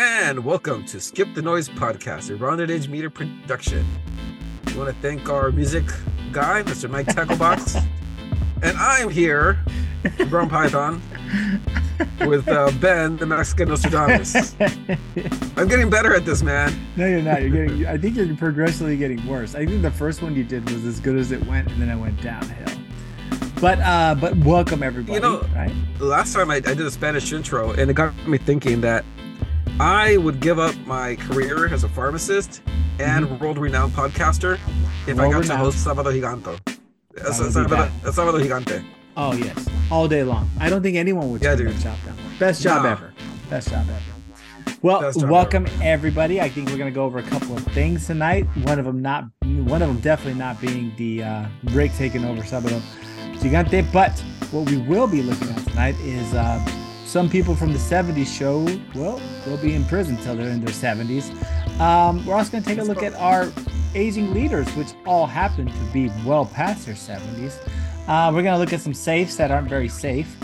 And welcome to Skip the Noise podcast, a rounded edge meter production. We want to thank our music guy, Mr. Mike Tacklebox. and I'm here, Brown Python, with uh, Ben, the Mexican Nostradamus. I'm getting better at this, man. No, you're not. You're getting. I think you're progressively getting worse. I think the first one you did was as good as it went, and then I went downhill. But uh, but welcome everybody. You know, right? Last time I, I did a Spanish intro, and it got me thinking that I would give up my career as a pharmacist and Mm-hmm. world-renowned podcaster if I got to host Sábado Giganto. That Sábado. Sábado Gigante. Oh yes, all day long. I don't think anyone would Yeah, turn dude. that job down. Best job Nah. ever. Best job ever. Well, job welcome everybody. I think we're gonna go over a couple of things tonight. One of them not, one of them definitely not being the uh, break taking over Sábado Gigante. But what we will be looking at tonight is uh, some people from the '70s show. Well, they'll be in prison till they're in their 70s. Um, we're also gonna take a look at our aging leaders, which all happen to be well past their 70s. Uh, we're gonna look at some safes that aren't very safe.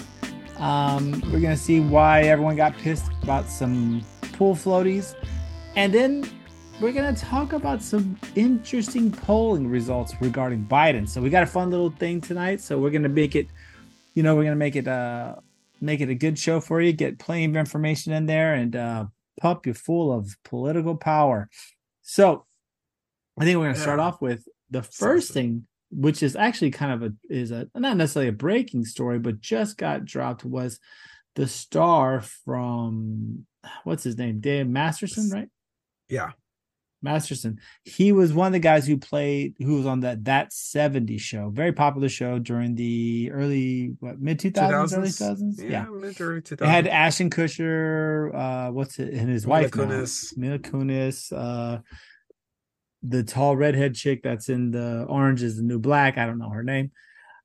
Um, we're gonna see why everyone got pissed about some pool floaties, and then we're gonna talk about some interesting polling results regarding Biden. So we got a fun little thing tonight. So we're gonna make it, you know, we're gonna make it uh make it a good show for you. Get plenty of information in there and uh, pump you full of political power. So I think we're gonna start Yeah. off with the first Sounds- thing which is actually kind of a is a not necessarily a breaking story, but just got dropped was the star from what's his name, Dave Masterson, right? Yeah. Masterson. He was one of the guys who played who was on that that 70 show, very popular show during the early what mid 2000s, early 2000s. Yeah. mid to early 2000s. It had Ashton Kutcher, uh, what's it, and his Mila wife, Kunis. Mila Kunis, uh, the tall redhead chick that's in the Orange is the New Black. I don't know her name,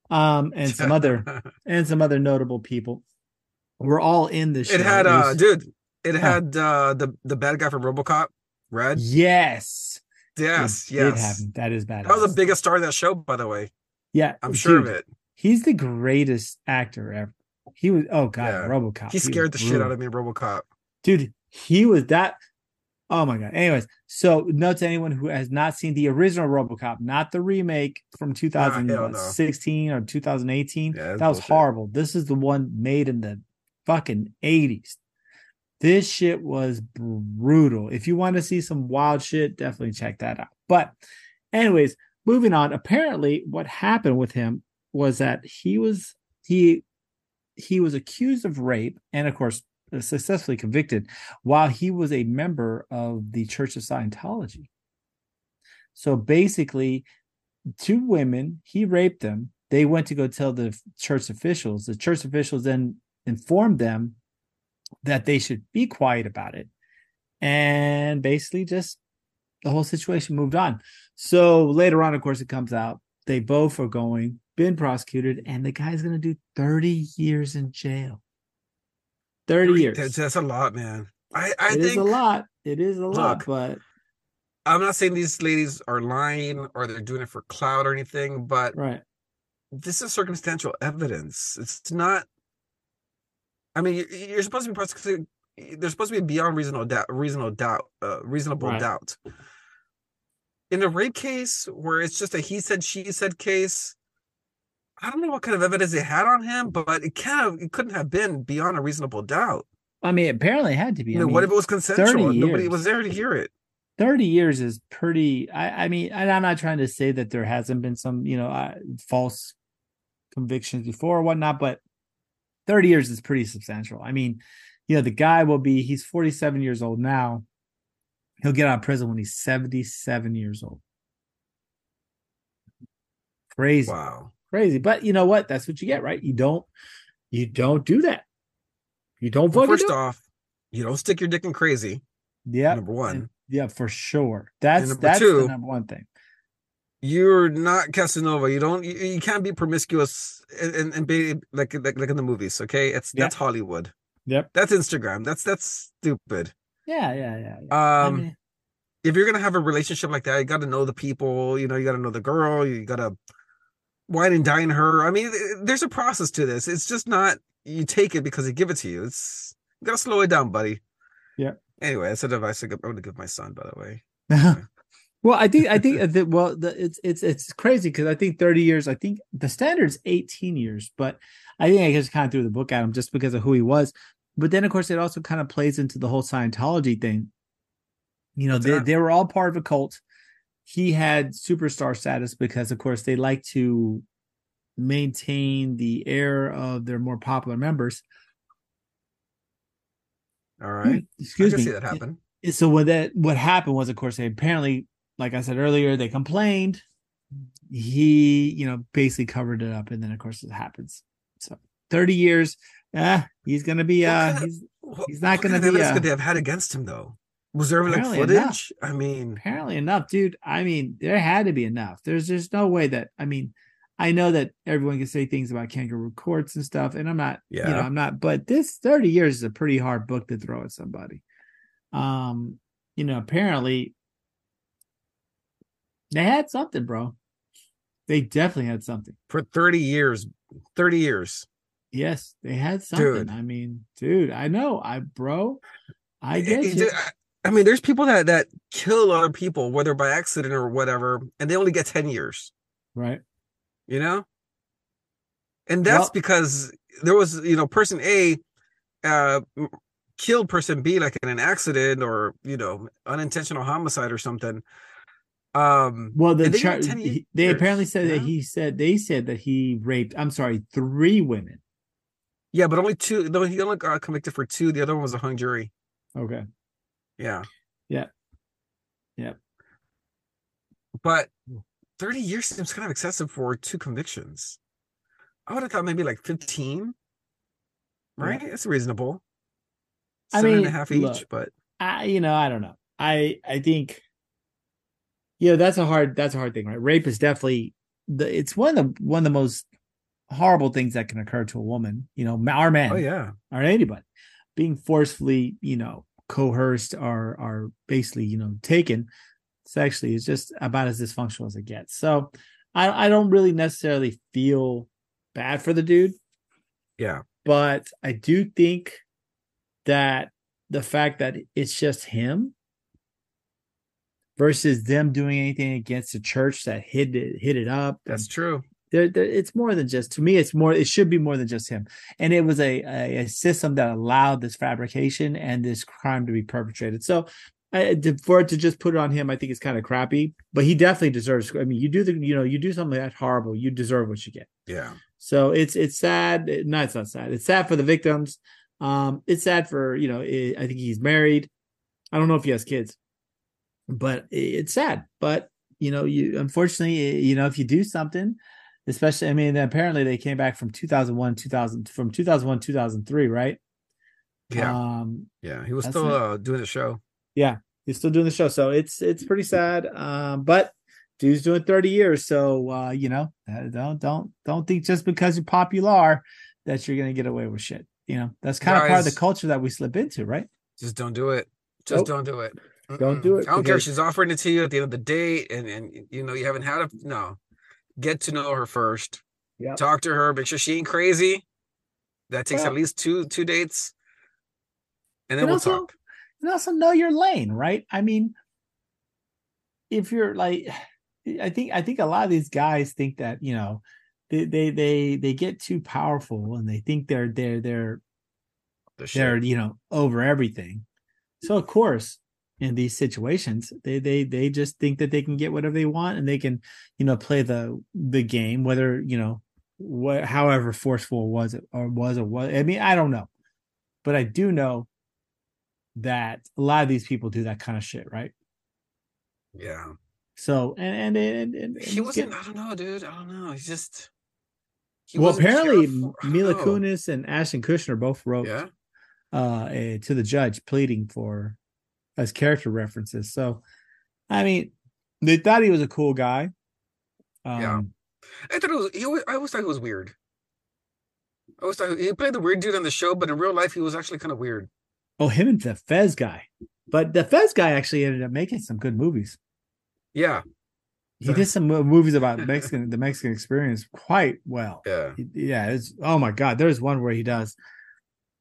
um, and some other and some other notable people. We're all in this. Show. It show. had, uh, was- dude, it had uh, the the bad guy from RoboCop, Red. yes, Yes, it yes. happen. That is bad. That was the biggest star of that show, by the way. Yeah, I'm sure dude, of it. He's the greatest actor ever. He was. Oh god, Yeah. RoboCop. He scared the shit out of me RoboCop. dude he was that oh my god anyways so note to anyone who has not seen the original robocop not the remake from Ah, hell no. 2016 or 2018 Yeah, that was bullshit. horrible this is the one made in the fucking 80s this shit was brutal if you want to see some wild shit definitely check that out but anyways moving on apparently what happened with him was that he was he he was accused of rape and of course successfully convicted while he was a member of the Church of Scientology. So basically, two women, he raped them. They went to go tell the church officials. The church officials then informed them that they should be quiet about it. And basically, just the whole situation moved on. So later on, of course, it comes out they both are going, been prosecuted, and the guy's going to do 30 years in jail. 30 years. That's, that's a lot, man. I, I It is think a lot. It is a lot, but I'm not saying these ladies are lying or they're doing it for clout or anything, but right. this is circumstantial evidence. It's not. I mean, you- you're supposed to be prosecuted. There's supposed to be beyond reasonable doubt. Reasonable doubt. Uh, reasonable Right. doubt. In a rape case where it's just a he said she said case, I don't know what kind of evidence they had on him, but it kind of it couldn't have been beyond a reasonable doubt. I mean, apparently it had to be. I mean, what if it was consensual? Nobody was there to hear it. 30 years is pretty. I, I mean, and I'm not trying to say that there hasn't been some, you know, uh, false convictions before or whatnot, but 30 years is pretty substantial. I mean, you know, the guy will be, he's 47 years old now. He'll get out of prison when he's 77 years old. Crazy. Wow. crazy. But you know what? That's what you get, right? You don't you don't do that. You don't Well, first do it. off, you don't stick your dick in crazy. Yeah. Number one. Yeah, for sure. That's that's two- the number one thing. You're not Casanova. You don't. You, you can't be promiscuous and, and, and be like, like like in the movies. Okay, it's Yeah. that's Hollywood. Yep. That's Instagram. That's that's stupid. Yeah, yeah, yeah. yeah. Um, I mean, if you're gonna have a relationship like that, you got to know the people. You know, you got to know the girl. You got to wine and dine her. I mean, there's a process to this. It's just not you take it because they give it to you. It's you got to slow it down, buddy. Yeah. Anyway, that's a advice I'm to give my son. By the way, well, I think I think that well, the, it's it's it's crazy because I think 30 years. I think the standard's 18 years, but I think I just kind of threw the book at him just because of who he was. But then, of course, it also kind of plays into the whole Scientology thing. You know, they, they were all part of a cult. He had superstar status because, of course, they like to maintain the air of their more popular members. All right. Hmm, excuse me. see that happen. So what that what happened was, of course, they apparently, like I said earlier, they complained. He, you know, basically covered it up, and then of course it happens. So thirty years, ah, he's gonna be uh, of, he's he's not gonna be. What uh, could they have had against him though? Was there like footage? Enough. I mean, apparently enough, dude. I mean, there had to be enough. There's there's no way that I mean, I know that everyone can say things about kangaroo courts and stuff, and I'm not, yeah. you know, I'm not, but this 30 years is a pretty hard book to throw at somebody. Um, you know, apparently they had something, bro. They definitely had something. For 30 years. 30 years. Yes, they had something. Dude. I mean, dude, I know. I bro, I get it, you. I mean, there's people that that kill other people, whether by accident or whatever, and they only get 10 years. Right you know and that's well, because there was you know person a uh killed person b like in an accident or you know unintentional homicide or something um well the they, char- he, they apparently said yeah. that he said they said that he raped i'm sorry three women yeah but only two though he only got convicted for two the other one was a hung jury okay yeah yeah yeah but 30 years seems kind of excessive for two convictions. I would have thought maybe like 15. Right? Yeah. It's reasonable. Seven I mean, and a half each, look, but I you know, I don't know. I I think you know, that's a hard that's a hard thing, right? Rape is definitely the it's one of the one of the most horrible things that can occur to a woman, you know, our man. Oh yeah. Or anybody. Being forcefully, you know, coerced or are basically, you know, taken sexually is just about as dysfunctional as it gets. So I, I don't really necessarily feel bad for the dude. Yeah. But I do think that the fact that it's just him versus them doing anything against the church that hit it hit it up. That's true. There, there, it's more than just to me. It's more. It should be more than just him. And it was a, a, a system that allowed this fabrication and this crime to be perpetrated. So I, for it to just put it on him, I think it's kind of crappy. But he definitely deserves. I mean, you do the, you know, you do something that horrible, you deserve what you get. Yeah. So it's it's sad. No, it's not sad. It's sad for the victims. Um, it's sad for you know. It, I think he's married. I don't know if he has kids, but it's sad. But you know, you unfortunately, you know, if you do something, especially, I mean, apparently they came back from 2001, 2000, from 2001, 2003, right? Yeah. Um, yeah. He was still uh, doing the show yeah, he's still doing the show. So it's it's pretty sad. Um, but dude's doing 30 years. So uh, you know, uh, don't don't don't think just because you're popular that you're gonna get away with shit. You know, that's kind Guys, of part of the culture that we slip into, right? Just don't do it. Just nope. don't do it. Don't do it. I don't care. She's offering it to you at the end of the day, and and you know you haven't had a no. Get to know her first. Yeah. Talk to her. Make sure she ain't crazy. That takes at least two two dates, and then we'll also, talk and also know your lane, right? I mean, if you're like, I think I think a lot of these guys think that you know they they they they get too powerful and they think they're they're they're they're you know over everything. So of course, in these situations, they they they just think that they can get whatever they want and they can you know play the the game whether you know what however forceful was it or was or was I mean I don't know, but I do know that a lot of these people do that kind of shit, right? Yeah. So and and, and, and he wasn't. Getting, I don't know, dude. I don't know. He's just. He well, apparently Mila Kunis and Ashton Kushner both wrote yeah. uh, a, to the judge pleading for as character references. So, I mean, they thought he was a cool guy. Um, yeah, I thought it was. He always, I always thought he was weird. I always thought he played the weird dude on the show, but in real life, he was actually kind of weird. Oh, him and the Fez guy. But the Fez guy actually ended up making some good movies. Yeah. He did some movies about Mexican the Mexican experience quite well. Yeah. Yeah, it's oh my god, there's one where he does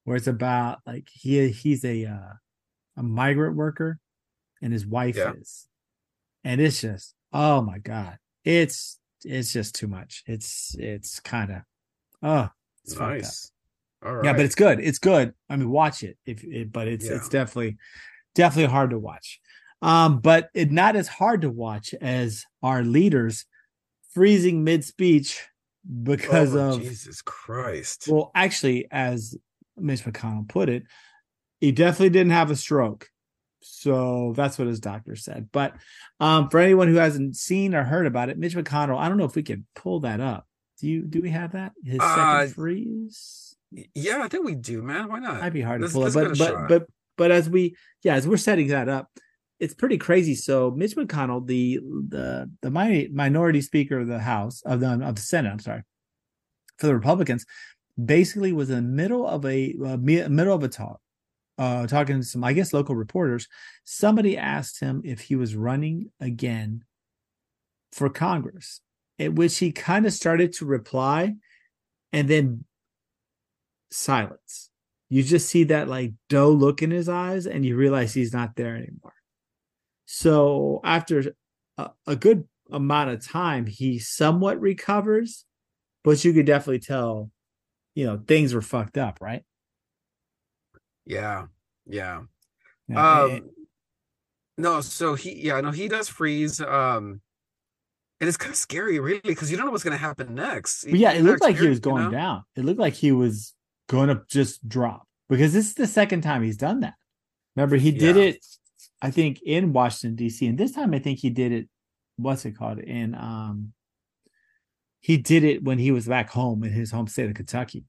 where it's about like he he's a uh a migrant worker and his wife Yeah. is. And it's just, oh my God. It's it's just too much. It's it's kind of oh it's nice. Right. Yeah, but it's good. It's good. I mean, watch it if it, but it's Yeah. it's definitely definitely hard to watch. Um, but it not as hard to watch as our leaders freezing mid speech because Oh, of Jesus Christ. well, actually, as Mitch McConnell put it, he definitely didn't have a stroke. So that's what his doctor said. But um, for anyone who hasn't seen or heard about it, Mitch McConnell, I don't know if we can pull that up. Do you do we have that? His second Uh, freeze? yeah, I think we do, man. Why not? Might be hard to let's- pull it, but a but but but as we yeah, as we're setting that up, it's pretty crazy. So Mitch McConnell, the the the mi- minority speaker of the House of the of the Senate, I'm sorry, for the Republicans, basically was in the middle of a uh, middle of a talk, uh, talking to some I guess local reporters. Somebody asked him if he was running again for Congress, at which he kind of started to reply, and then silence. You just see that like doe look in his eyes, and you realize he's not there anymore. So after a, a good amount of time, he somewhat recovers, but you could definitely tell, you know, things were fucked up, right? Yeah, yeah. Yeah, Um, no, so he, yeah, no, he does freeze. Um, and it's kind of scary, really, because you don't know what's going to happen next. Yeah, it looked like he was experienced, you going know? down. It looked like he was going to just drop because this is the second time he's done that. Remember, he did Yeah. it, I think, in Washington D.C. and this time I think he did it. What's it called? In um, he did it when he was back home in his home state of Kentucky.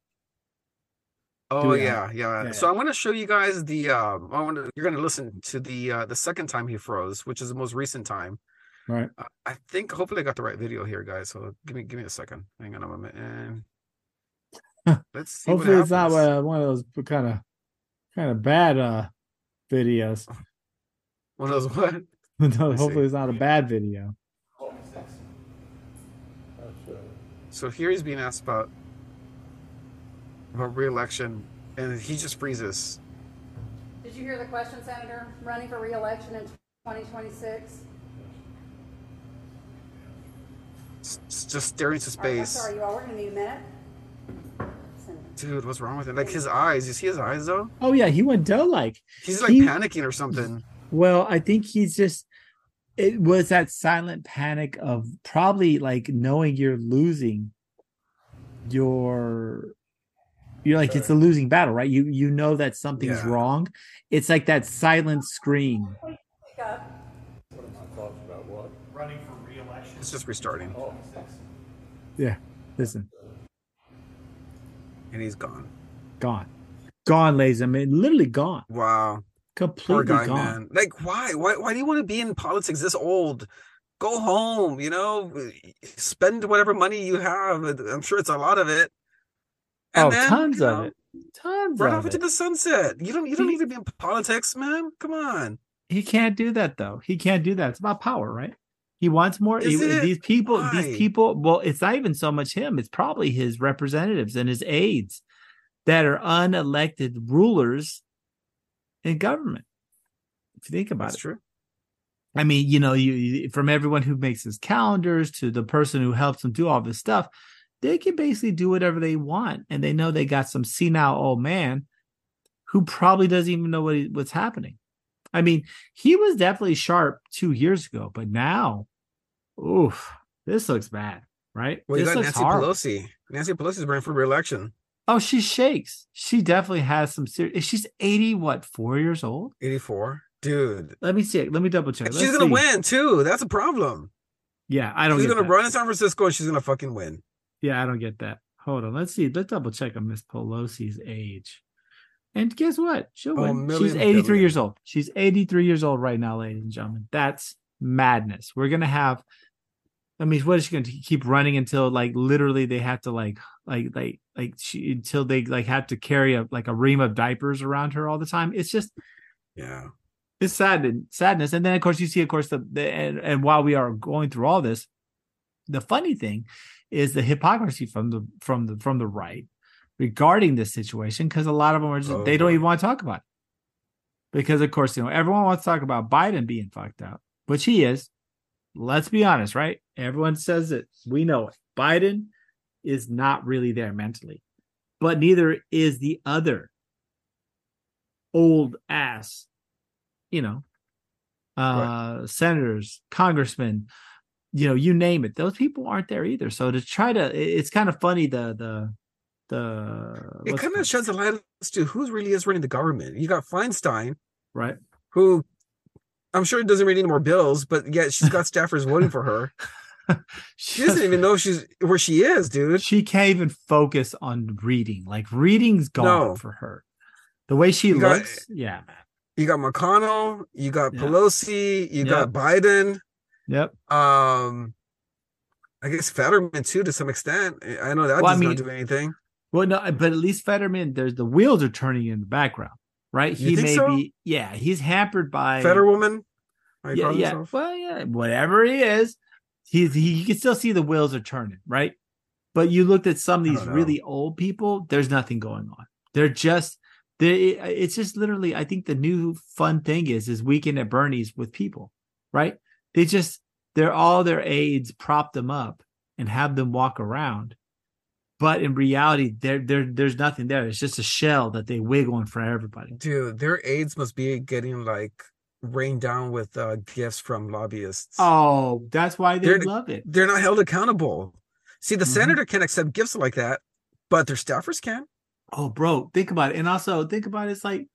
Oh yeah, yeah. yeah. So I'm going to show you guys the. Um, I want to. You're going to listen to the uh the second time he froze, which is the most recent time. Right. Uh, I think hopefully I got the right video here, guys. So give me give me a second. Hang on a moment, and let's see. Hopefully, it's not uh, one of those kind of kind of bad uh videos. One of those what? No, see. Hopefully, it's not a bad video. So here he's being asked about about re-election, and he just freezes. Did you hear the question, Senator? Running for reelection in 2026? s- s- just staring into All right, I'm space. sorry, you all. We're going to need a minute. Dude, what's wrong with him? Like his eyes. You see his eyes though? Oh yeah, he went doe like. He's like He- panicking or something. Well, I think he's just it was that silent panic of probably like knowing you're losing your you're like it's a losing battle, right? You you know that something's Yeah. wrong. It's like that silent scream. Pick up. running for reelection. It's just restarting, oh. Yeah. Listen, and he's gone. gone. Gone, ladies. I mean literally gone. Wow, Completely poor guy, gone. man. Like, why? Why? Why do you want to be in politics this old? Go home. You know, spend whatever money you have. I'm sure it's a lot of it. Oh, then, tons you of it. Tons Run of off into the sunset. You don't. You don't need to be in politics, man. Come on. he can't do that though. He can't do that. It's about power, right? He wants more. He- these people, Why? these people. Well, it's not even so much him. It's probably his representatives and his aides that are unelected rulers in government. If you think about That's it, true. I mean, you know, you, you from everyone who makes his calendars to the person who helps him do all this stuff, they can basically do whatever they want, and they know they got some senile old man who probably doesn't even know what he, what's happening. I mean, he was definitely sharp two years ago, but now, oof, this looks bad, right? Well, you got Nancy horrible. Pelosi. Nancy Pelosi's running for re-election. Oh, she shakes. She definitely has some serious. She's eighty, what, four years old? 84. Dude. Let me see. It. Let me double check. Let's she's gonna see. win too. That's a problem. Yeah, I don't. She's gonna that. run in San Francisco and she's gonna fucking win. Yeah, I don't get that. Hold on. Let's see. Let's double check on Miss Pelosi's age. And guess what? She'll Oh, win. million She's 83 billion. years old. She's 83 years old right now, ladies and gentlemen. That's madness. We're gonna have. I mean, what is she going to keep running until like literally they have to like like like like she until they like have to carry a like a ream of diapers around her all the time? It's just Yeah. it's sad sadness and then of course you see of course the, the and, and while we are going through all this the funny thing is the hypocrisy from the from the from the right regarding this situation because a lot of them are just Oh, they don't even want to talk about it because of course you know everyone wants to talk about Biden being fucked up, which he is. Let's be honest, right? Everyone says it. We know it. Biden is not really there mentally, but neither is the other old ass, you know, uh, senators, congressmen, you know, you name it. Those people aren't there either. So to try to, it's kind of funny the the the. It kind of sheds a light as to who really is running the government. You got Feinstein, right? Who I'm sure doesn't read any more bills, but yet she's got staffers voting for her. she doesn't even know she's where she is, dude. She can't even focus on reading. Like reading's gone no. for her. The way she you looks, got, yeah, man. You got McConnell, you got yeah. Pelosi, you yep. got Biden. Yep. Um, I guess Fetterman too, to some extent. I know that well, does I mean, not do anything. Well, no, but at least Fetterman, there's the wheels are turning in the background, right? You he may so? be, yeah, he's hampered by Fetterwoman. Yeah, yeah. Himself? Well, yeah, whatever he is, he's he. You can still see the wheels are turning, right? But you looked at some of these really old people. There's nothing going on. They're just they. It's just literally. I think the new fun thing is is weekend at Bernie's with people, right? They just they're all their aides prop them up and have them walk around. But in reality, there there there's nothing there. It's just a shell that they wiggle in of everybody. Dude, their aides must be getting like rained down with uh, gifts from lobbyists. Oh, that's why they they're, love it. They're not held accountable. See, the mm-hmm. senator can accept gifts like that, but their staffers can. Oh, bro, think about it. And also think about it, it's like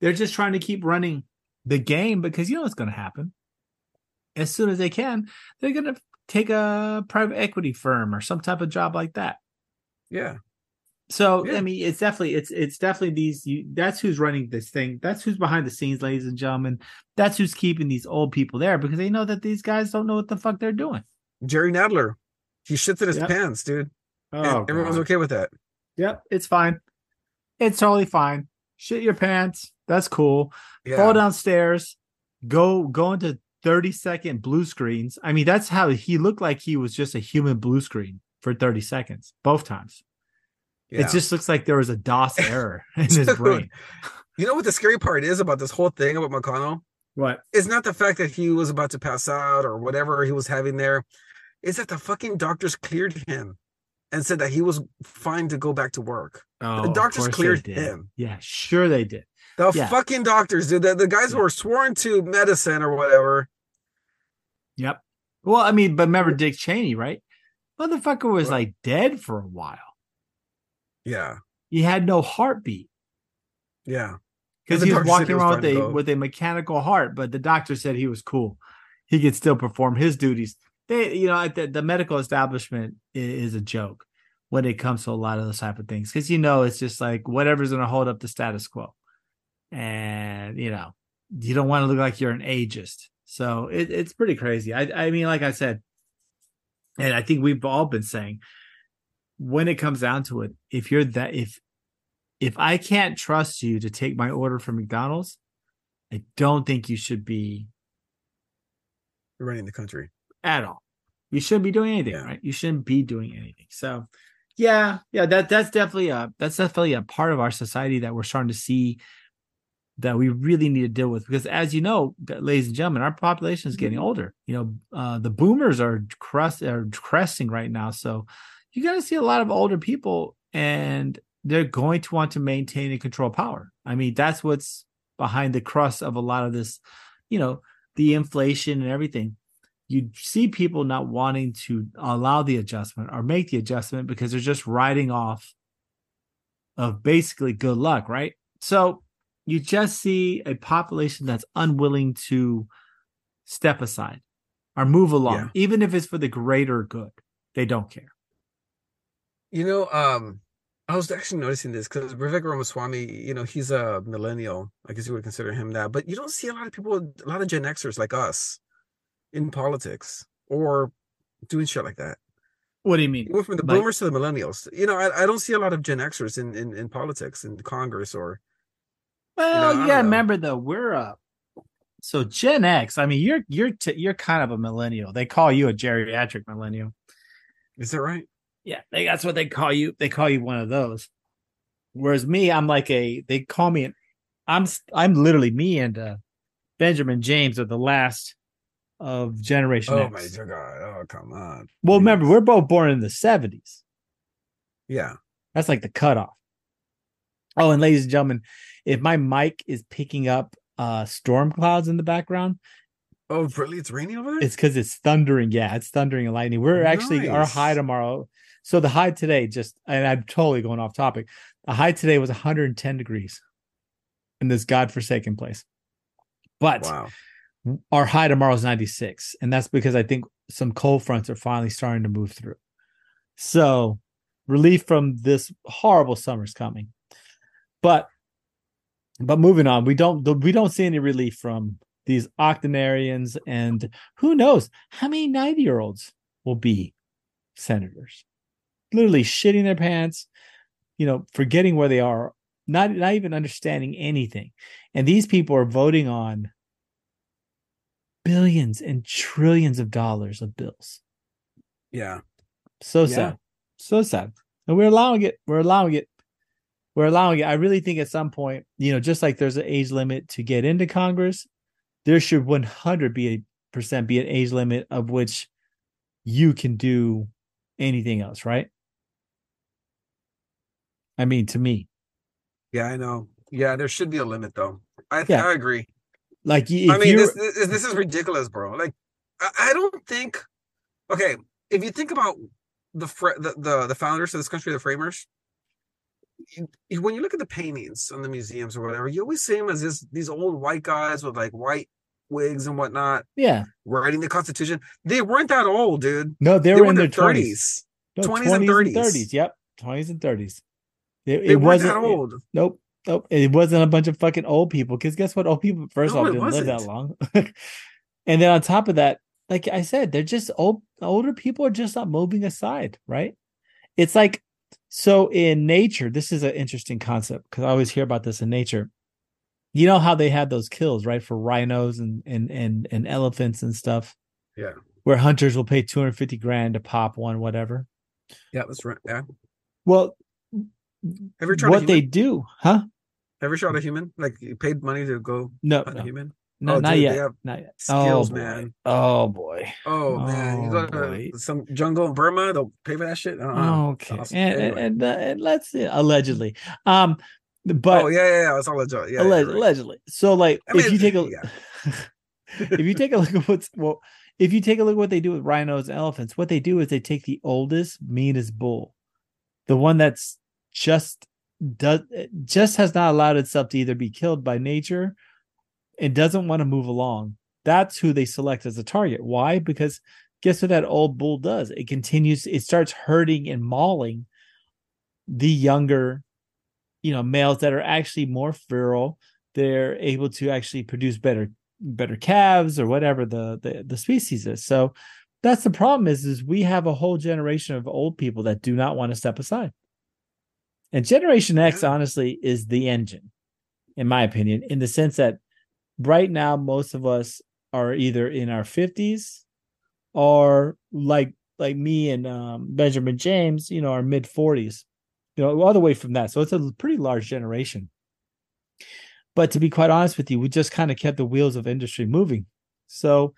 they're just trying to keep running the game because you know what's going to happen as soon as they can, they're going to take a private equity firm or some type of job like that. Yeah. So yeah. I mean, it's definitely it's it's definitely these. You, that's who's running this thing. That's who's behind the scenes, ladies and gentlemen. That's who's keeping these old people there because they know that these guys don't know what the fuck they're doing. Jerry Nadler, he shits in his yep. pants, dude. Oh, everyone's okay with that. Yep, it's fine. It's totally fine. Shit your pants. That's cool. Yeah. Fall downstairs. Go go into 30 second blue screens. I mean, that's how he looked like he was just a human blue screen for 30 seconds, both times. Yeah. It just looks like there was a DOS error in his brain. You know what the scary part is about this whole thing about McConnell? What? It's not the fact that he was about to pass out or whatever he was having there. It's that the fucking doctors cleared him and said that he was fine to go back to work. Oh, the doctors cleared him. Yeah, sure they did. The yeah. fucking doctors, dude. The, the guys who are sworn to medicine or whatever. Yep. Well, I mean, but remember Dick Cheney, right? Motherfucker was like dead for a while. Yeah. He had no heartbeat. Yeah. Because he was walking around with a with a mechanical heart, but the doctor said he was cool. He could still perform his duties. They, you know, the, the medical establishment is, is a joke when it comes to a lot of those type of things because you know it's just like whatever's going to hold up the status quo and you know you don't want to look like you're an ageist. So it, it's pretty crazy. I, I mean like i said and i think we've all been saying when it comes down to it if you're that if if i can't trust you to take my order from mcdonald's i don't think you should be running the country. At all. You shouldn't be doing anything yeah. right? You shouldn't be doing anything. So yeah yeah that that's definitely a that's definitely a part of our society that we're starting to see that we really need to deal with. Because as you know ladies and gentlemen our population is getting older. You know uh, the boomers are crest are cresting right now. So you're going to see a lot of older people and they're going to want to maintain and control power. I mean that's what's behind the crust of a lot of this you know the inflation and everything. You see people not wanting to allow the adjustment or make the adjustment because they're just riding off of basically good luck right? So you just see a population that's unwilling to step aside or move along, yeah. even if it's for the greater good. They don't care. You know, um, I was actually noticing this because Vivek Ramaswamy, you know, he's a millennial. I guess you would consider him that, but you don't see a lot of people, a lot of Gen Xers like us in politics or doing shit like that. What do you mean? from the like, boomers to the millennials. You know, I, I don't see a lot of Gen Xers in, in, in politics in Congress or well, you, know, you gotta remember though, we're uh so Gen X. I mean, you're you're t- you're kind of a millennial. They call you a geriatric millennial. Is that right? Yeah, they, that's what they call you. They call you one of those. Whereas me, I'm like a. They call me an I'm I'm literally me and uh, Benjamin James are the last of Generation Oh X. my God! Oh come on. well, remember we're both born in the '70s. Yeah. That's like the cutoff. Oh, and ladies and gentlemen, if my mic is picking up uh storm clouds in the background, Oh, really? It's raining over there. it's because it's thundering. Yeah, it's thundering and lightning. We're actually our high tomorrow. So the high today, just and I'm totally going off topic. The high today was 110 degrees in this godforsaken place. But wow. our high tomorrow is 96 and that's because i think some cold fronts are finally starting to move through so relief from this horrible summer's coming but but moving on we don't we don't see any relief from these octonarians, and who knows how many 90 year olds will be senators literally shitting their pants you know forgetting where they are not not even understanding anything and these people are voting on billions and trillions of dollars of bills. Yeah. So Yeah. sad. So sad. And we're allowing it. We're allowing it. We're allowing it. I really think at some point, you know, just like there's an age limit to get into Congress, there should 100 be a percent be an age limit of which you can do anything else, right? I mean, to me, Yeah, I know. Yeah, there should be a limit though. I Yeah. I agree. like if I mean, this, this this is ridiculous, bro. Like, I, I don't think. Okay, if you think about the fr- the, the the founders of this country, the framers, when you look at the paintings on the museums or whatever, you always see them as this these old white guys with like white wigs and whatnot yeah, writing the Constitution. They weren't that old, dude. no, they, They, were were in in their their 20s. thirties. 20s and 20s 30s. Yep, twenties and thirties. It, They it weren't wasn't. that it- old. nope, nope. It wasn't a bunch of fucking old people. Because guess what? Old people, first No, off, didn't live that long. and then on top of that, like I said, they're just old. Older people are just not moving aside, right? It's like so in nature. This is an interesting concept because I always hear about this in nature. You know how they had those kills, right, for rhinos and and and and elephants and stuff, Yeah, where hunters will pay two hundred fifty grand to pop one, whatever. yeah, that's right. Yeah. Well, you tried what they do, huh? You shot a human? Like you paid money to go No, no, a human? No Oh, not dude, yet. Not yet. skills, oh, man. Oh boy. Oh, man, you Oh, go to some jungle in Burma, they'll pay for that shit. Uh-uh. okay. Awesome. And, Anyway. and, uh, and let's see, allegedly. Um, but oh yeah, yeah, yeah. It's all a joke. Yeah, alleg- yeah, right. allegedly. So, like, I if you take a yeah. if you take a look at what's well, if you take a look at what they do with rhinos and elephants, what they do is they take the oldest, meanest bull, the one that's just does just has not allowed itself to either be killed by nature and doesn't want to move along. That's who they select as a target. Why? Because guess what that old bull does? It continues, it starts hurting and mauling the younger, you know, males that are actually more feral. They're able to actually produce better better calves or whatever the, the the species is. So that's the problem is is we have a whole generation of old people that do not want to step aside. And Generation X, honestly, is the engine, in my opinion, in the sense that right now most of us are either in our 50s or like like me and um, Benjamin James, you know, our mid 40s, you know, all the way from that. So it's a pretty large generation. But to be quite honest with you, we just kind of kept the wheels of industry moving. So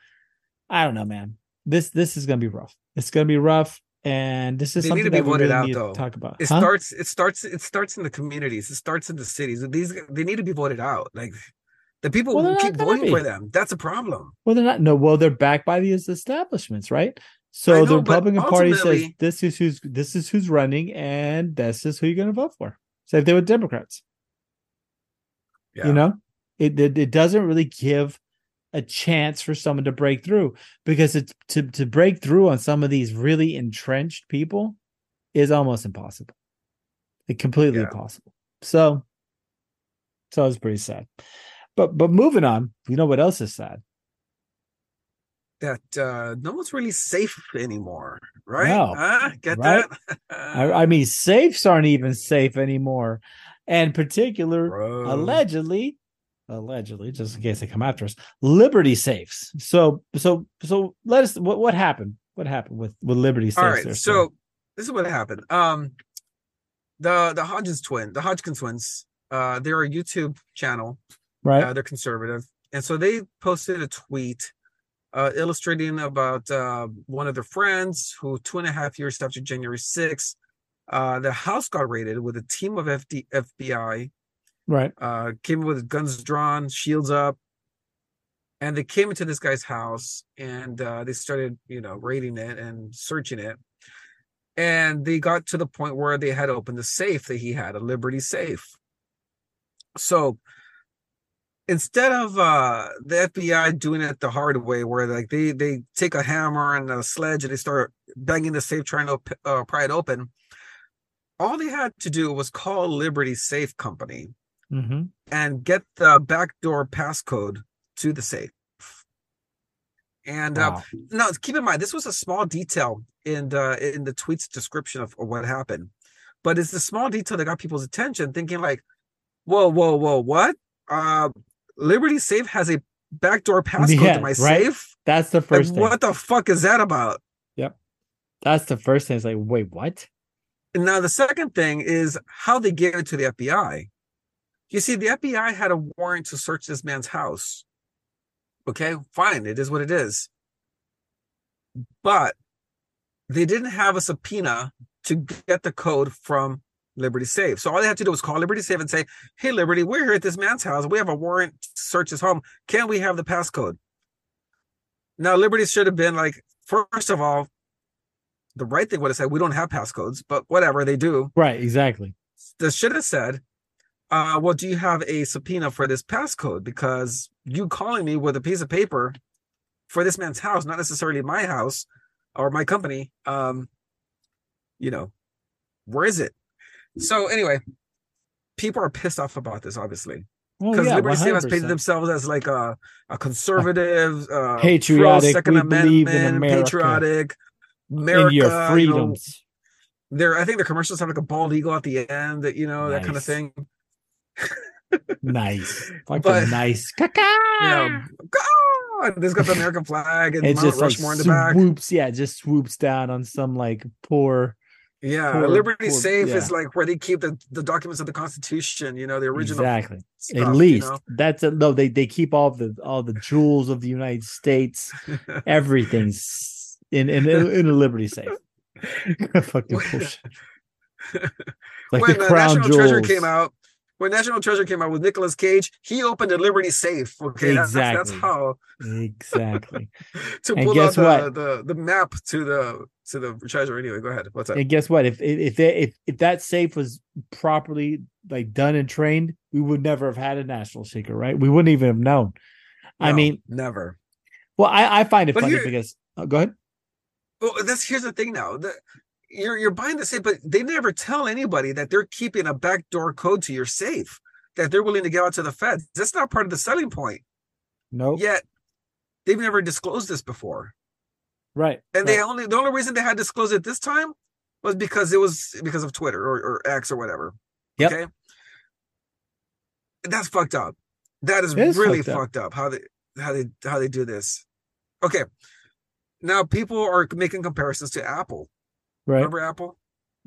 I don't know, man. This this is gonna be rough. It's gonna be rough, and this is They need something to be that we voted really out, need though. to talk about. It Huh? starts. It starts. It starts in the communities. It starts in the cities. These they need to be voted out. Like the people Well, they're who not keep voting for them. That's a problem. Well, they're not. No, well, they're backed by these establishments, right? So I the Republican Party says this is who's this is who's running, and this is who you're going to vote for. So if they were Democrats, Yeah. you know, it, it it doesn't really give a chance for someone to break through because it's to to break through on some of these really entrenched people is almost impossible. It completely Yeah. impossible. So, so it's pretty sad. But but moving on, you know what else is sad? that uh no one's really safe anymore, right? No, Huh? Get right? that? I, I mean, safes aren't even safe anymore. And particular, Bro. allegedly, allegedly, just in case they come after us, Liberty safes. So, so, so let us. What what happened? What happened with with Liberty safes? All right, there, so this is what happened. Um, the the Hodgins twin, the Hodgkin twins, uh, they're a YouTube channel. Right. Uh, they're conservative, and so they posted a tweet uh, illustrating about uh, one of their friends who two and a half years after January 6th, uh, the house got raided with a team of FD, FBI, right. uh, came with guns drawn, shields up, and they came into this guy's house and uh, they started, you know, raiding it and searching it. And they got to the point where they had opened the safe that he had, a Liberty safe. So instead of uh the FBI doing it the hard way, where like they they take a hammer and a sledge and they start banging the safe trying to uh, pry it open, all they had to do was call Liberty Safe Company Mm-hmm. and get the backdoor passcode to the safe. And uh, Wow. no, keep in mind this was a small detail in the in the tweet's description of, of what happened, but it's the small detail that got people's attention, thinking like, "Whoa, whoa, whoa, what? Uh, Liberty Safe has a backdoor passcode Yeah, to my right? safe. That's the Like, first thing. what the fuck is that about?" Yep. That's the first thing. It's like, wait, what? And now the second thing is how they gave it to the FBI. You see, the FBI had a warrant to search this man's house. Okay, fine, it is what it is. But they didn't have a subpoena to get the code from Liberty Safe. So all they had to do was call Liberty Safe and say, Hey, Liberty, we're here at this man's house. We have a warrant to search his home. Can we have the passcode? Now, Liberty should have been like, first of all, the right thing would have said, We don't have passcodes, but whatever, they do. Right. Exactly. They should have said, uh, well, do you have a subpoena for this passcode? Because you calling me with a piece of paper for this man's house, not necessarily my house or my company. Um, you know, where is it? So anyway, people are pissed off about this, obviously, Oh, because yeah, Liberty has painted themselves as like a a conservative, uh, Patriotic, Second we believe in Amendment, America. patriotic, America, your you know, freedoms. their I think the commercials have like a bald eagle at the end, that you know that kind of thing. nice. Fucking But- nice. You know, God, this got the American flag and It Mount just like in the back. swoops, yeah, it just swoops down on some like poor. Yeah, poor- Liberty poor- Safe yeah. is like where they keep the, the documents of the Constitution. You know, the original. Exactly. stuff, At you least know? that's a, no. They they keep all the all the jewels of the United States. Everything's in in in a Liberty safe. Fucking bullshit. Like when the crown National jewels. Treasure came out, when National Treasure came out with Nicolas Cage, he opened a Liberty Safe. Okay, that's, that's how Exactly. to And pull out the, the the map to the to the treasure. Anyway, go ahead. What's up? And guess what? If if if, they, if if that safe was properly like done and trained, we would never have had a national secret, right? We wouldn't even have known. I mean, never. well, I, I find it But funny here- because oh, go ahead. Well, that's here's the thing now. The, you're you're buying the safe, but they never tell anybody that they're keeping a backdoor code to your safe that they're willing to give out to the feds. That's not part of the selling point. Nope. Yet they've never disclosed this before. Right. And they only the only reason they had disclosed it this time was because it was because of Twitter or, or X or whatever. Yep. Okay. That's fucked up. That is is really fucked up. fucked up. how they how they how they do this. Okay. Now people are making comparisons to Apple. right. Remember Apple?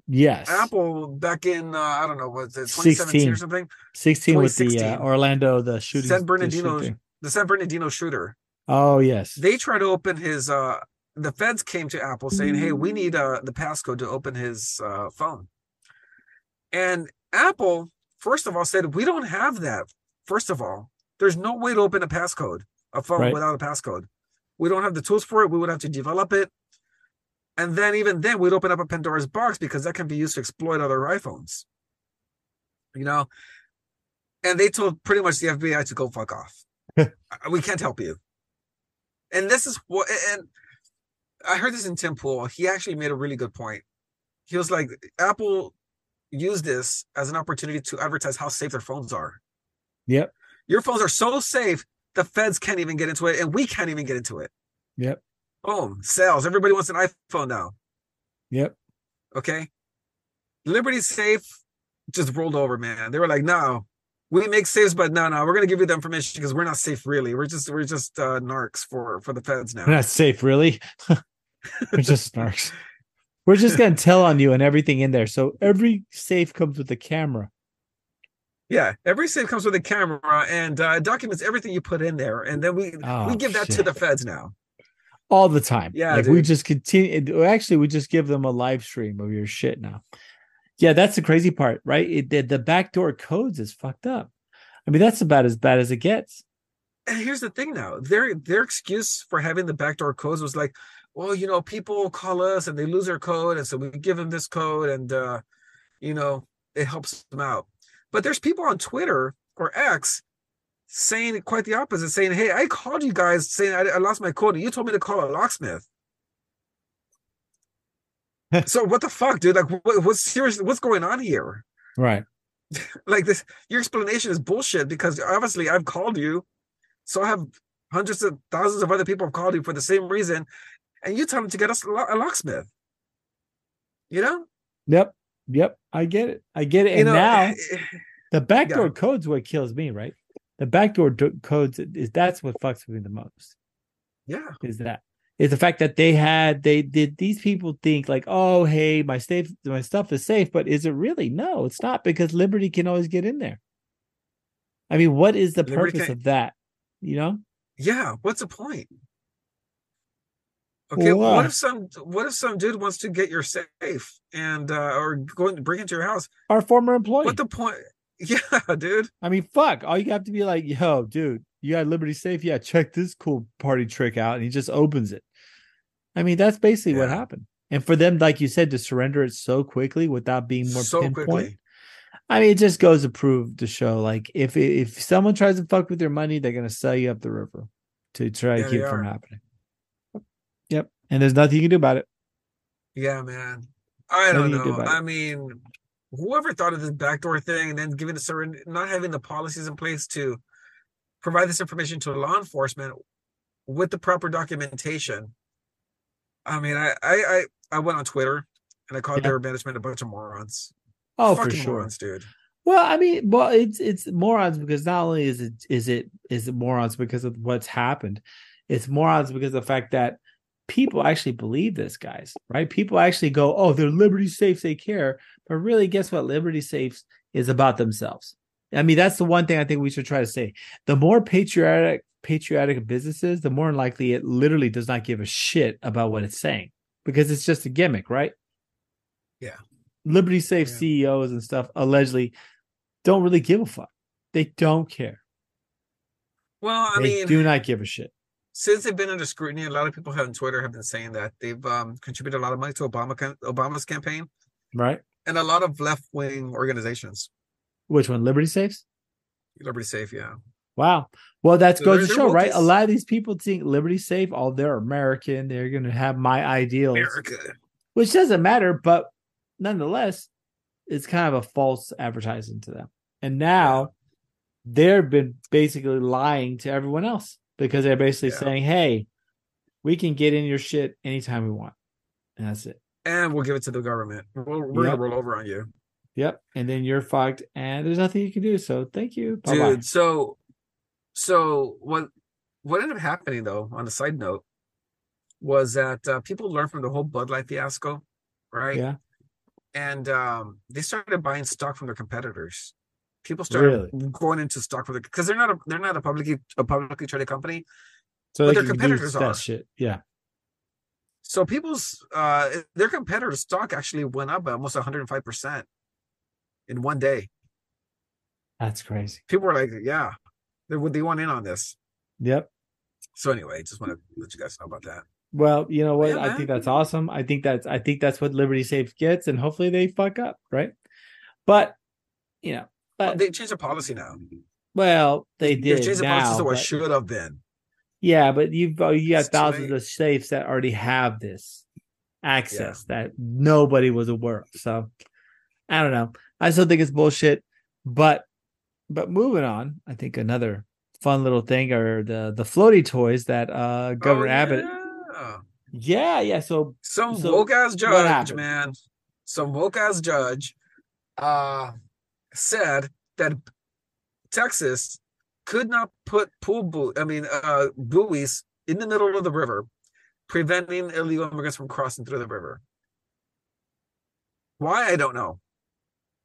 Yes. Apple back in uh, I don't know was it 2017 or something? 16 with the uh, Orlando the shooting. San the Bernardino shooting. the San Bernardino shooter. Oh yes. They tried to open his uh the feds came to Apple saying, "Hey, we need uh the passcode to open his uh phone." And Apple first of all said, "We don't have that." First of all, there's no way to open a passcode, a phone Right. without a passcode. We don't have the tools for it. We would have to develop it. And then even then we'd open up a Pandora's box because that can be used to exploit other iPhones. You know? And they told pretty much the FBI to go fuck off. Uh, we can't help you. And this is what and I heard this in Tim Pool. He actually made a really good point. He was like, Apple used this as an opportunity to advertise how safe their phones are. Yep. Your phones are so safe, the feds can't even get into it, and we can't even get into it. Yep. Boom, sales. Everybody wants an iPhone now. Yep. Okay. Liberty Safe just rolled over, man. They were like, no, we make safes, but no, no, we're gonna give you the information because we're not safe really. We're just we're just uh narcs for for the feds now. We're not safe, really. We're just snarks. We're just gonna tell on you and everything in there. So every safe comes with a camera. Yeah, every safe comes with a camera and uh, documents everything you put in there, and then we Oh, we give that to the feds now. all the time. Yeah, like we just continue. Actually, we just give them a live stream of your shit now. Yeah, that's the crazy part, right? It, the, the backdoor codes is fucked up. I mean, that's about as bad as it gets. And here's the thing now, their their excuse for having the backdoor codes was like, well, you know, people call us and they lose their code, and so we give them this code, and uh, you know, it helps them out. But there's people on Twitter or X saying quite the opposite, saying, "Hey, I called you guys saying I, I lost my code, and you told me to call a locksmith." so what the fuck, dude? Like, what, what's seriously what's going on here? Right. Like this, your explanation is bullshit because obviously I've called you, so I have hundreds of thousands of other people have called you for the same reason, and you tell them to get us a locksmith. You know, Yep. Yep. I get it. I get it. you And know, now eh, eh, the backdoor Yeah. codes what kills me, right? The backdoor do- codes is that's what fucks with me the most. yeah, is that is the fact that they had they did these people think like oh hey my safe my stuff is safe but is it really no it's not because liberty can always get in there i mean what is the Liberty purpose can- of that you know yeah. What's the point? Okay, Why? what if some what if some dude wants to get your safe and uh or go and break into your house? our former employee What the point? Yeah, dude. i mean fuck all you have to be like yo dude you got liberty safe yeah check this cool party trick out and he just opens it i mean that's basically what happened and for them like you said to surrender it so quickly without being more So pinpoint quickly. I mean, it just goes to prove to show like if if someone tries to fuck with your money, they're gonna sell you up the river to try Yeah, to keep it from happening. And there's nothing you can do about it. Yeah, man. I don't Nothing can do know. I mean, whoever thought of this backdoor thing and then giving the surrender, not having the policies in place to provide this information to law enforcement with the proper documentation. I mean, I I I, I went on Twitter and I called Yeah. their management a bunch of morons. Oh, for sure. morons, dude. Well, I mean, well, it's it's morons because not only is it is it is it morons because of what's happened, it's morons because of the fact that people actually believe this, guys. Right? People actually go, "Oh, they're liberty safes, they care," but really, guess what? Liberty safes is about themselves. I mean, that's the one thing I think we should try to say. The more patriotic patriotic businesses, the more likely it literally does not give a shit about what it's saying because it's just a gimmick, right? Yeah. Liberty Safe Yeah. CEOs and stuff allegedly don't really give a fuck. They don't care. Well, I they mean, do not give a shit. Since they've been under scrutiny, a lot of people on Twitter have been saying that they've um, contributed a lot of money to Obama Obama's campaign Right? and a lot of left wing organizations. Which one? Liberty Safes? Liberty Safe, yeah. Wow. Well, that So goes to show, right? A lot of these people think Liberty Safe, oh, they're American. They're going to have my ideals, America. which doesn't matter. But nonetheless, it's kind of a false advertising to them. And now they've been basically lying to everyone else because they're basically Yeah. saying, hey, we can get in your shit anytime we want. And that's it. and we'll give it to the government. We'll, we're Yep. gonna roll over on you, Yep. And then you're fucked, and there's nothing you can do. So thank you. Bye-bye. dude. So, so what? What ended up happening though? On a side note, was that uh, people learned from the whole Bud Light fiasco, right? Yeah. And um, they started buying stock from their competitors. People started Really? going into stock for the because they're not a they're not a publicly a publicly traded company. So But their competitors that are. shit. Yeah. So people's uh their competitor stock actually went up by almost 105 percent in one day. That's crazy. People were like, "Yeah, they they want in on this." Yep. So anyway, just want to let you guys know about that. Well, you know what? Yeah, I think that's awesome. I think that's I think that's what Liberty Safe gets, and hopefully they fuck up, right? But you know, but they changed their policy now. well, they They did changed the policy to what should have been. yeah, but you've oh, you got It's thousands of safes that already have this access that nobody was aware of. So I don't know. I still think it's bullshit. But but moving on, I think another fun little thing are the the floaty toys that uh Governor Oh, Abbott. yeah. Yeah, yeah. So Some So, woke ass judge, man. Some woke ass judge uh said that Texas could not put pool buoy, I mean uh buoys in the middle of the river, preventing illegal immigrants from crossing through the river. Why I don't know.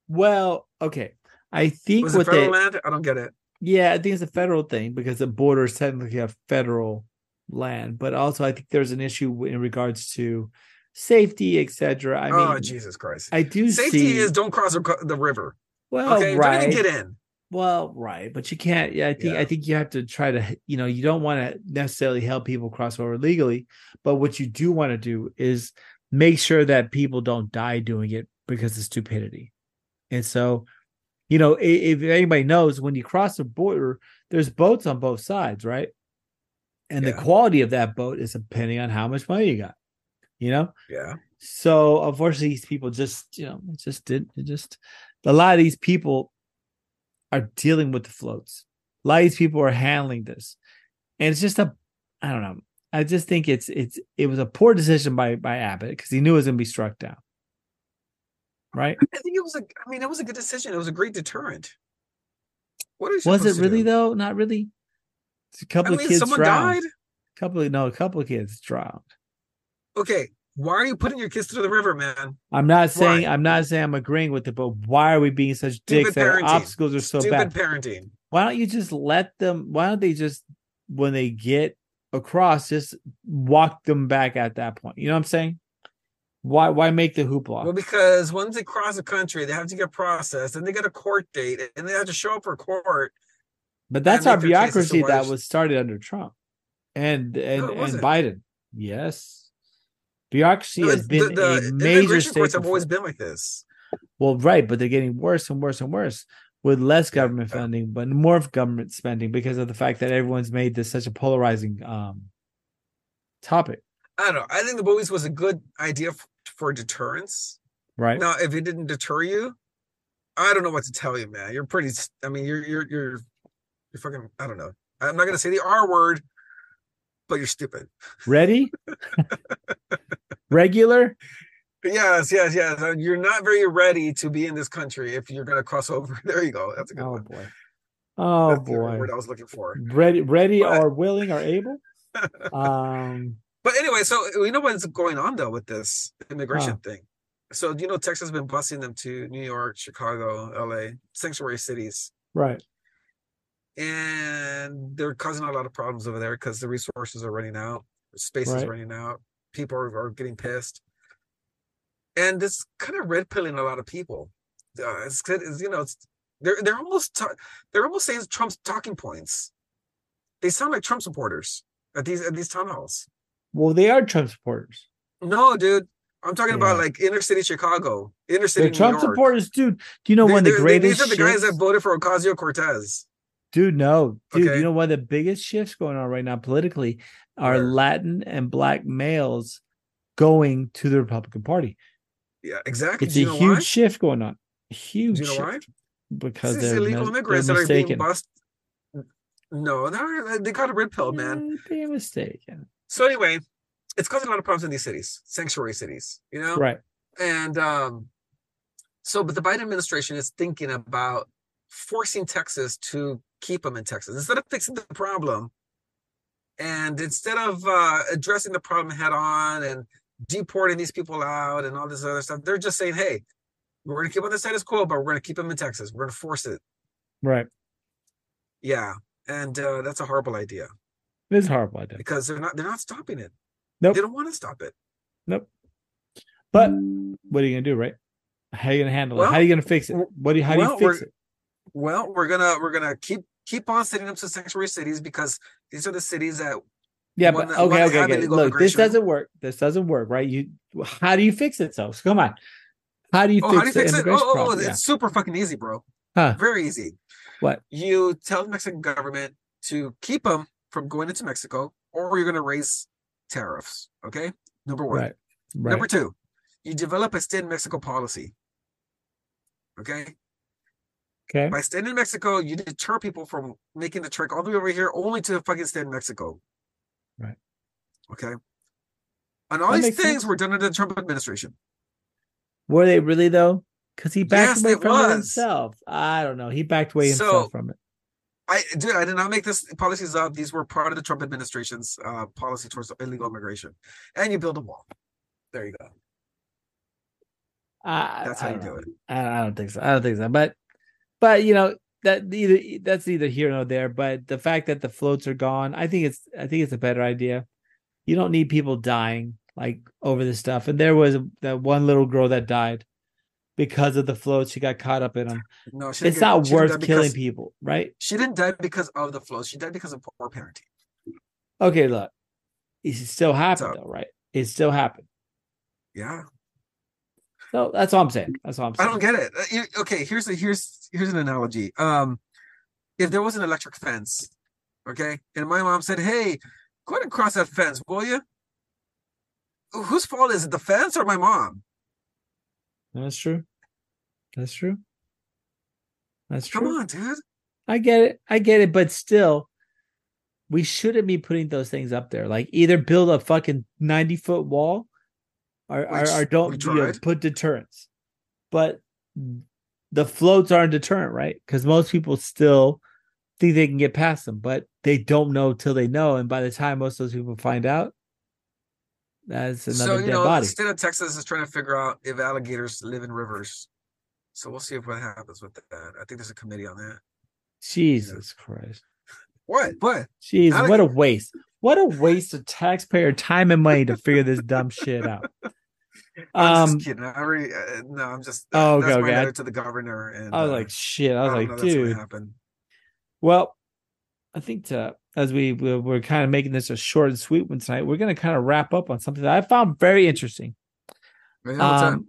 Well, okay. I think Was it federal they land? I don't get it. Yeah, I think it's a federal thing because the border is technically a federal land, but also I think there's an issue in regards to safety, etc. I oh mean, Jesus Christ! I do Safety see. is don't cross the river. Well, okay, right. don't get in. Well, right, but you can't. Yeah, I think Yeah. I think you have to try to. You know, you don't want to necessarily help people cross over legally, but what you do want to do is make sure that people don't die doing it because of stupidity. And so, you know, if anybody knows, when you cross the border, there's boats on both sides, right? And the quality of that boat is depending on how much money you got. You know, Yeah, so unfortunately, these people just, you know, just did it just a lot of these people are dealing with the floats. A lot of these people are handling this. And it's just a I don't know. I just think it's it's it was a poor decision by by Abbott because he knew it was gonna be struck down. Right? I think it was a. I mean, it was a good decision. It was a great deterrent. What is Was it really though? Not really. It's a I couple mean, of kids someone drowned. died. couple of no, a couple of kids drowned. Okay, why are you putting your kids through the river, man? I'm not saying Why? I'm not saying I'm agreeing with it, but why are we being such dicks that our obstacles are so Stupid bad? parenting. why don't you just let them why don't they just when they get across just walk them back at that point you know what i'm saying why why make the hoopla Well, because once they cross the country, they have to get processed, and they get a court date, and they have to show up for court. but that's our make their case as to bureaucracy that was started under trump and and No, and biden yes bureaucracy No, has the, been the a major courts have always been like this. well right but they're getting worse and worse and worse with less government funding but more of government spending because of the fact that everyone's made this such a polarizing um topic I don't know. I think the movies was a good idea f- for deterrence. right Now, if it didn't deter you, I don't know what to tell you, man. You're pretty. I mean, you're you're you're you're fucking. I don't know. I'm not gonna say the R word, but you're stupid. ready regular Yes, yes, yes. Uh, You're not very ready to be in this country if you're gonna cross over. There you go. That's a good Oh one. boy. Oh That's the boy. word I was looking for. Ready ready But- or willing or able? Um But anyway, so we know what's going on though with this immigration Huh. thing. So you know, Texas has been busing them to New York, Chicago, LA, sanctuary cities, right. And they're causing a lot of problems over there because the resources are running out, space is running out, people are, are getting pissed, and this kind of red pilling a lot of people. Uh, it's, it's you know, it's they're they're almost ta- they're almost saying Trump's talking points. They sound like Trump supporters at these at these town halls. Well, they are Trump supporters. No, dude. I'm talking about like inner city Chicago, inner city They're Trump supporters, dude. Do you know They- one of the they're- greatest These are the guys that voted for Ocasio Cortez. Dude, no. Dude, Okay. you know one of the biggest shifts going on right now politically are Where? Latin and black males going to the Republican Party. Yeah, exactly. It's a huge why? shift going on. Huge Do you know why? shift. Because they're, illegal mis- immigrants they're that are being bust. No, they're, they got a red pill, man. They're mistaken. So anyway, it's causing a lot of problems in these cities, sanctuary cities. You know, Right. and um, so but the Biden administration is thinking about forcing Texas to keep them in Texas instead of fixing the problem, and instead of uh, addressing the problem head on and deporting these people out and all this other stuff, they're just saying, "Hey, we're going to keep on the status quo, but we're going to keep them in Texas. We're going to force it." Right. Yeah, and uh, that's a horrible idea It is a horrible idea. because they're not they're not stopping it. Nope. They don't want to stop it. Nope. But what are you gonna do, right? How are you gonna handle it? How are you gonna fix it? What do you how do you fix it? Well, we're gonna we're gonna keep keep on setting up to sanctuary cities because these are the cities that Yeah, but one okay, okay, okay. Look, this doesn't work. This doesn't work, right? You how do you fix it so? So come on. How do you oh fix how do you the fix it? Oh, oh, oh? Yeah. it's super fucking easy, bro. Huh. Very easy. What? You tell the Mexican government to keep them from going into Mexico, or you're gonna raise tariffs. Okay, number one. Right. Right. Number two, you develop a stay in Mexico policy. Okay. Okay. By staying in Mexico, you deter people from making the trek all the way over here only to fucking stay in Mexico. Right. Okay. And all That these things sense. were done under the Trump administration. Were they really though? Because he backed Yes, away from was. it himself. I don't know. He backed away So- from it. I dude, I did not make this policies up. These were part of the Trump administration's uh, policy towards illegal immigration. And you build a wall. There you go. I, That's I how you don't know. it. I, I don't think so. I don't think so. But but you know that either that's either here nor there. But the fact that the floats are gone, I think it's I think it's a better idea. You don't need people dying like over this stuff. And there was that one little girl that died because of the floats. She got caught up in them. No, she It's get- not worth killing because- people, right? She didn't die because of the floats. She died because of poor parenting. Okay, look, it still happened up? though, right? It still happened. Yeah, So that's all I'm saying. That's all I'm saying. I don't get it. Uh, Okay, here's a here's here's an analogy. Um, if there was an electric fence, okay, and my mom said, "Hey, go ahead and cross that fence, will you?" Whose fault is it, the fence or my mom? That's true. That's true. That's true. Come on, dude. I get it. I get it. But still, we shouldn't be putting those things up there. Like either build a fucking 90 foot wall or, or, Which or we don't you know, put deterrents. But the floats aren't a deterrent, right? Because most people still think they can get past them, but they don't know till they know. And by the time most of those people find out, that's another so you dead know, body. the state of Texas is trying to figure out if alligators live in rivers. So we'll see if what happens with that. I think there's a committee on that. Jesus Christ. What? What? Jeez, what a waste. What a waste of taxpayer time and money to figure this dumb shit out. I'm Um, just kidding. I already, uh, no, I'm just. Oh, okay, that's my okay. I- letter to the governor, and I was uh, like, shit. I was don't like, dude. Well, I think to, as we we- we're kind of making this a short and sweet one tonight, we're going to kind of wrap up on something that I found very interesting. Yeah, what's up? Um,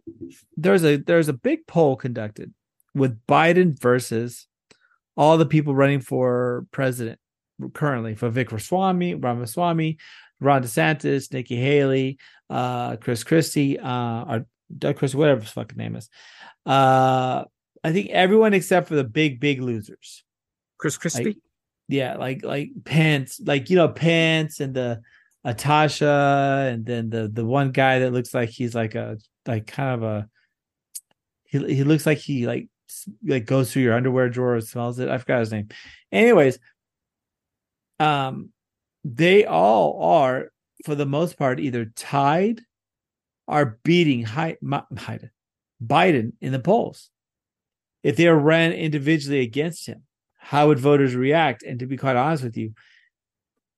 there's a there's a big poll conducted with Biden versus all the people running for president currently for Vic Ramaswamy, Ramaswamy, Ron DeSantis, Nikki Haley, uh, Chris Christie, uh, or Doug Christie, whatever his fucking name is. Uh, I think everyone except for the big big losers. Chris Christie. Like, yeah, like like Pence, like you know Pence and the Atasha, and then the the one guy that looks like he's like a like kind of a he he looks like he like like goes through your underwear drawer and smells it. I forgot his name. Anyways, um, they all are for the most part either tied or beating Biden Biden in the polls. If they ran individually against him, how would voters react? And to be quite honest with you,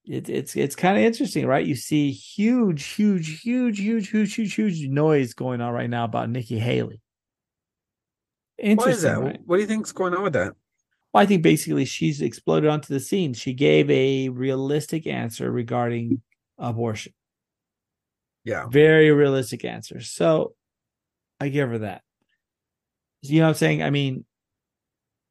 it, it's it's kind of interesting, right? You see huge, huge, huge, huge, huge, huge, huge noise going on right now about Nikki Haley. Why is Interesting, that? right? What do you think's going on with that? Well, I think basically she's exploded onto the scene. She gave a realistic answer regarding abortion. Yeah. Very realistic answer. So I give her that. You know what I'm saying? I mean,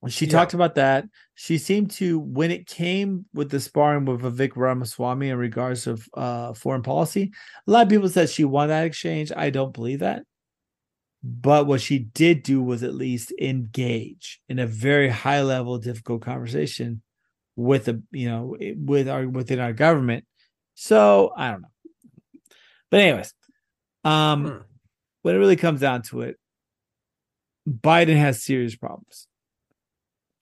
when she Yeah. talked about that, she seemed to, when it came with the sparring with Vivek Ramaswamy in regards of uh, foreign policy, a lot of people said she won that exchange. I don't believe that. But what she did do was at least engage in a very high level, difficult conversation with the, you know, with our within our government. So I don't know. But anyways, um, Hmm. when it really comes down to it, Biden has serious problems.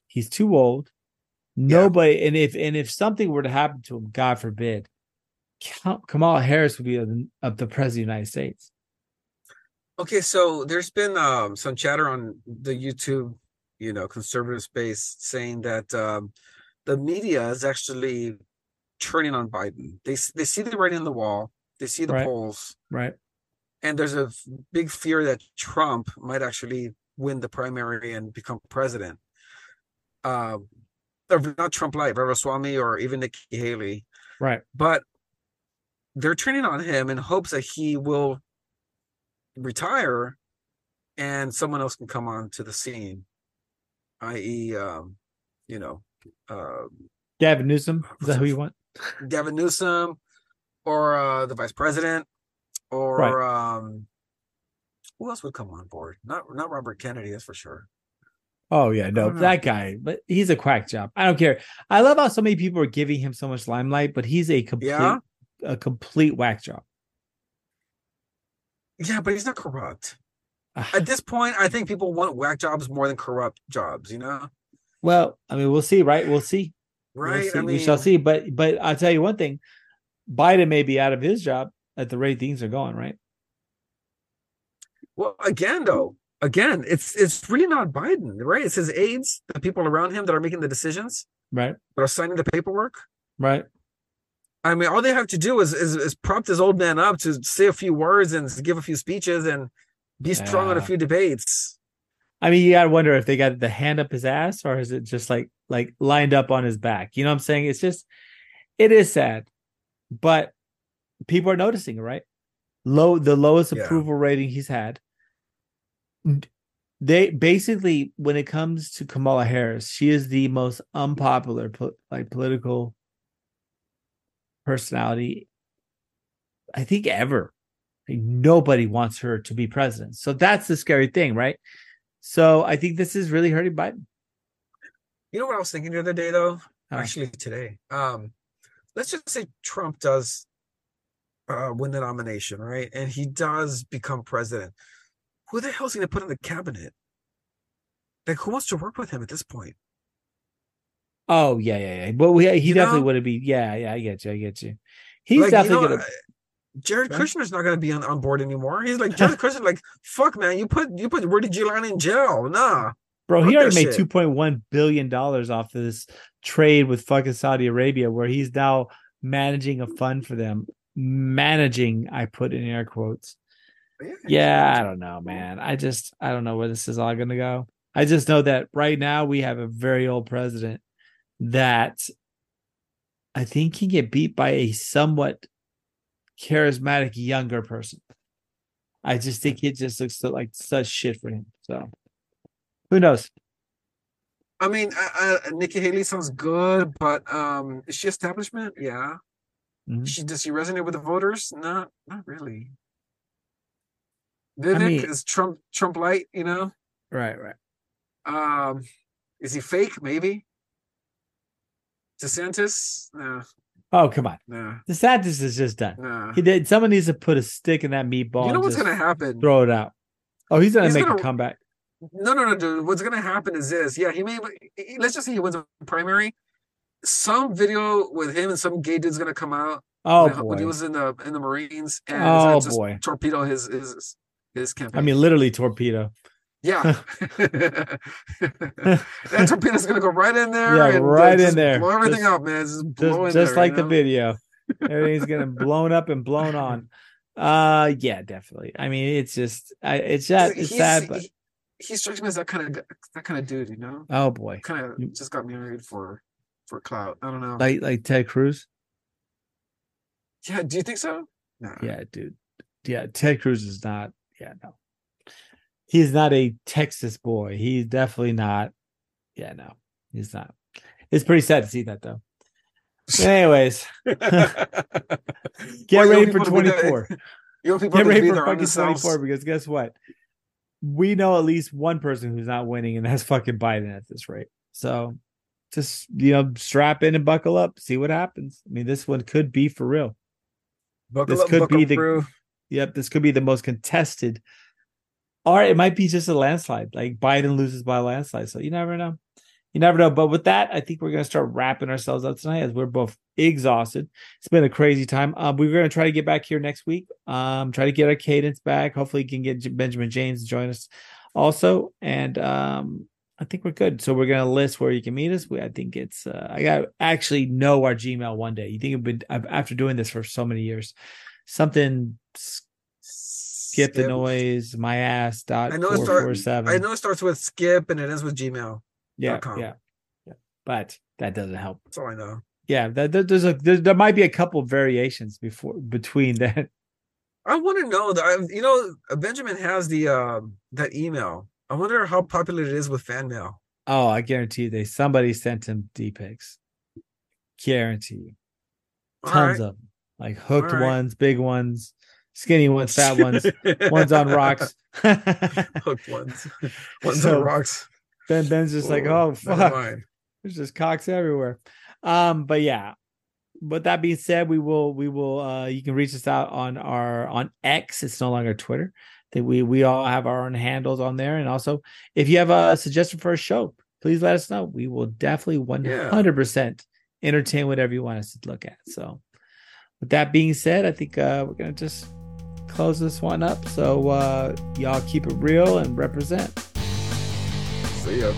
He's too old. Nobody, and if and if something were to happen to him, God forbid, Kamala Harris would be of the, of the president of the United States. Okay, so there's been um, some chatter on the YouTube, you know, conservative space saying that um, the media is actually turning on Biden. They they see the writing on the wall, they see the Right. polls, Right. and there's a big fear that Trump might actually win the primary and become president. Uh, not Trump light, Ramaswamy or even Nikki Haley, Right. but they're turning on him in hopes that he will retire and someone else can come on to the scene, i.e., um, you know, uh, Gavin Newsom. Is that who you want? Gavin Newsom or uh, the vice president or um, who else would come on board? Not not Robert Kennedy, that's for sure. Oh yeah, no, that guy. But he's a quack job. I don't care. I love how so many people are giving him so much limelight, but he's a complete Yeah? a complete whack job. Yeah, but he's not corrupt. At this point, I think people want whack jobs more than corrupt jobs. You know, Well, I mean, we'll see, right? We'll see. right? We'll see. I mean, we shall see. But but I'll tell you one thing: Biden may be out of his job at the rate things are going. Right? Well, again, though, again, it's it's really not Biden, right? It's his aides, the people around him that are making the decisions, Right. that are signing the paperwork. Right. I mean, all they have to do is is, is prop this old man up to say a few words and give a few speeches and be strong on a few debates. I mean, you gotta wonder if they got the hand up his ass or is it just like like lined up on his back? You know what I'm saying? It's just it is sad, but people are noticing right? Low the lowest Yeah. approval rating he's had. They basically, when it comes to Kamala Harris, she is the most unpopular po- like political personality, I think ever. Like, nobody wants her to be president, so that's the scary thing, right? So I think this is really hurting Biden. You know what I was thinking the other day though? Actually today. Um let's just say Trump does uh win the nomination, right? And he does become president. Who the hell's he gonna put in the cabinet? Like who wants to work with him at this point? Oh yeah, yeah, yeah. But he You definitely know? wouldn't be. Yeah, yeah. I get you. I get you. He's like, definitely you know, gonna. Jared Right. Kushner's not gonna be on, on board anymore. He's like Jared Kushner, like, fuck man, you put you put Rudy Giuliani in jail. Nah. Bro, he already made two point one billion dollars off of this trade with fucking Saudi Arabia, where he's now managing a fund for them. Managing, I put in air quotes. Yeah, I don't know, man. I just I don't know where this is all gonna go. I just know that right now we have a very old president that I think he can get beat by a somewhat charismatic younger person. I just think it just looks so- like such shit for him. So who knows? I mean, uh, uh, Nikki Haley sounds good, but um, is she establishment? Yeah. Mhm. She does she resonate with the voters? Not not really. Vivek mean- is Trump Trump light, you know. Right, right. Um, is he fake? Maybe. DeSantis? Nah, Oh, come on. nah, DeSantis is just done. nah. He did someone needs to put a stick in that meatball. You know what's gonna happen? throw it out. Oh, he's gonna make a gonna- comeback. No, no, no, dude. What's gonna happen is this. Yeah, he may. Let's just say he wins a primary. Some video with him and some gay dude's gonna come out Oh when, when he was in the in the Marines and Oh, just boy. torpedo his his his campaign. I mean literally torpedo. Yeah, that torpedo's gonna go right in there. Yeah, and, right in there. Blow everything Just- up, man. Just just just there, like you the video everything's getting blown up and blown on uh yeah definitely i mean it's just I, it's sad it's He's- sad but he, he strikes me as that kind of that kind of dude, you know. oh boy Kind of just got married for for clout. I don't know. like like ted cruz yeah, do you think so? Nah. yeah dude yeah ted cruz is not yeah no he's not a texas boy he's definitely not yeah no he's not it's pretty sad to see that though anyways get Well, ready for people to be there- 24 You want people Get ready for fucking 24 because guess what? We know at least one person who's not winning, and that's fucking Biden at this rate. So just, you know, strap in and buckle up, see what happens. I mean, this one could be for real. Buckle This up, could buckle be the- through. Yep, this could be the most contested. Or it might be just a landslide, like Biden loses by a landslide. So you never know. You never know. But with that, I think we're going to start wrapping ourselves up tonight as we're both exhausted. It's been a crazy time. Um, we're going to try to get back here next week. Um, try to get our cadence back. Hopefully, you can get Benjamin James to join us also. And um, I think we're good. So we're going to list where you can meet us. We, I think it's. Uh, I got to actually know our Gmail one day. You think it'd been after doing this for so many years, something skip the noise my ass dot I know it four start- I know it starts with skip and it ends with Gmail. yeah, yeah, yeah. But that doesn't help. That's all I know. Yeah, that, that- there's a there, there might be a couple variations before between that. I want to know that. You know, Benjamin has the um that email. I wonder how popular it is with fan mail. Oh, I guarantee you, they somebody sent him d pics. Guarantee you, tons right. of them, like hooked right. ones, big ones, skinny ones, fat ones, ones on rocks. Hooked ones. Ones So, on rocks. Ben Ben's just like, oh never fuck. There's just cocks everywhere. Um, but yeah. With that being said, we will we will uh you can reach us out on our on X. It's no longer Twitter. That we we all have our own handles on there. And also if you have a suggestion for a show, please let us know. We will definitely 100% entertain whatever you want us to look at. So with that being said, I think uh we're gonna just close this one up. So uh, y'all keep it real and represent. See ya.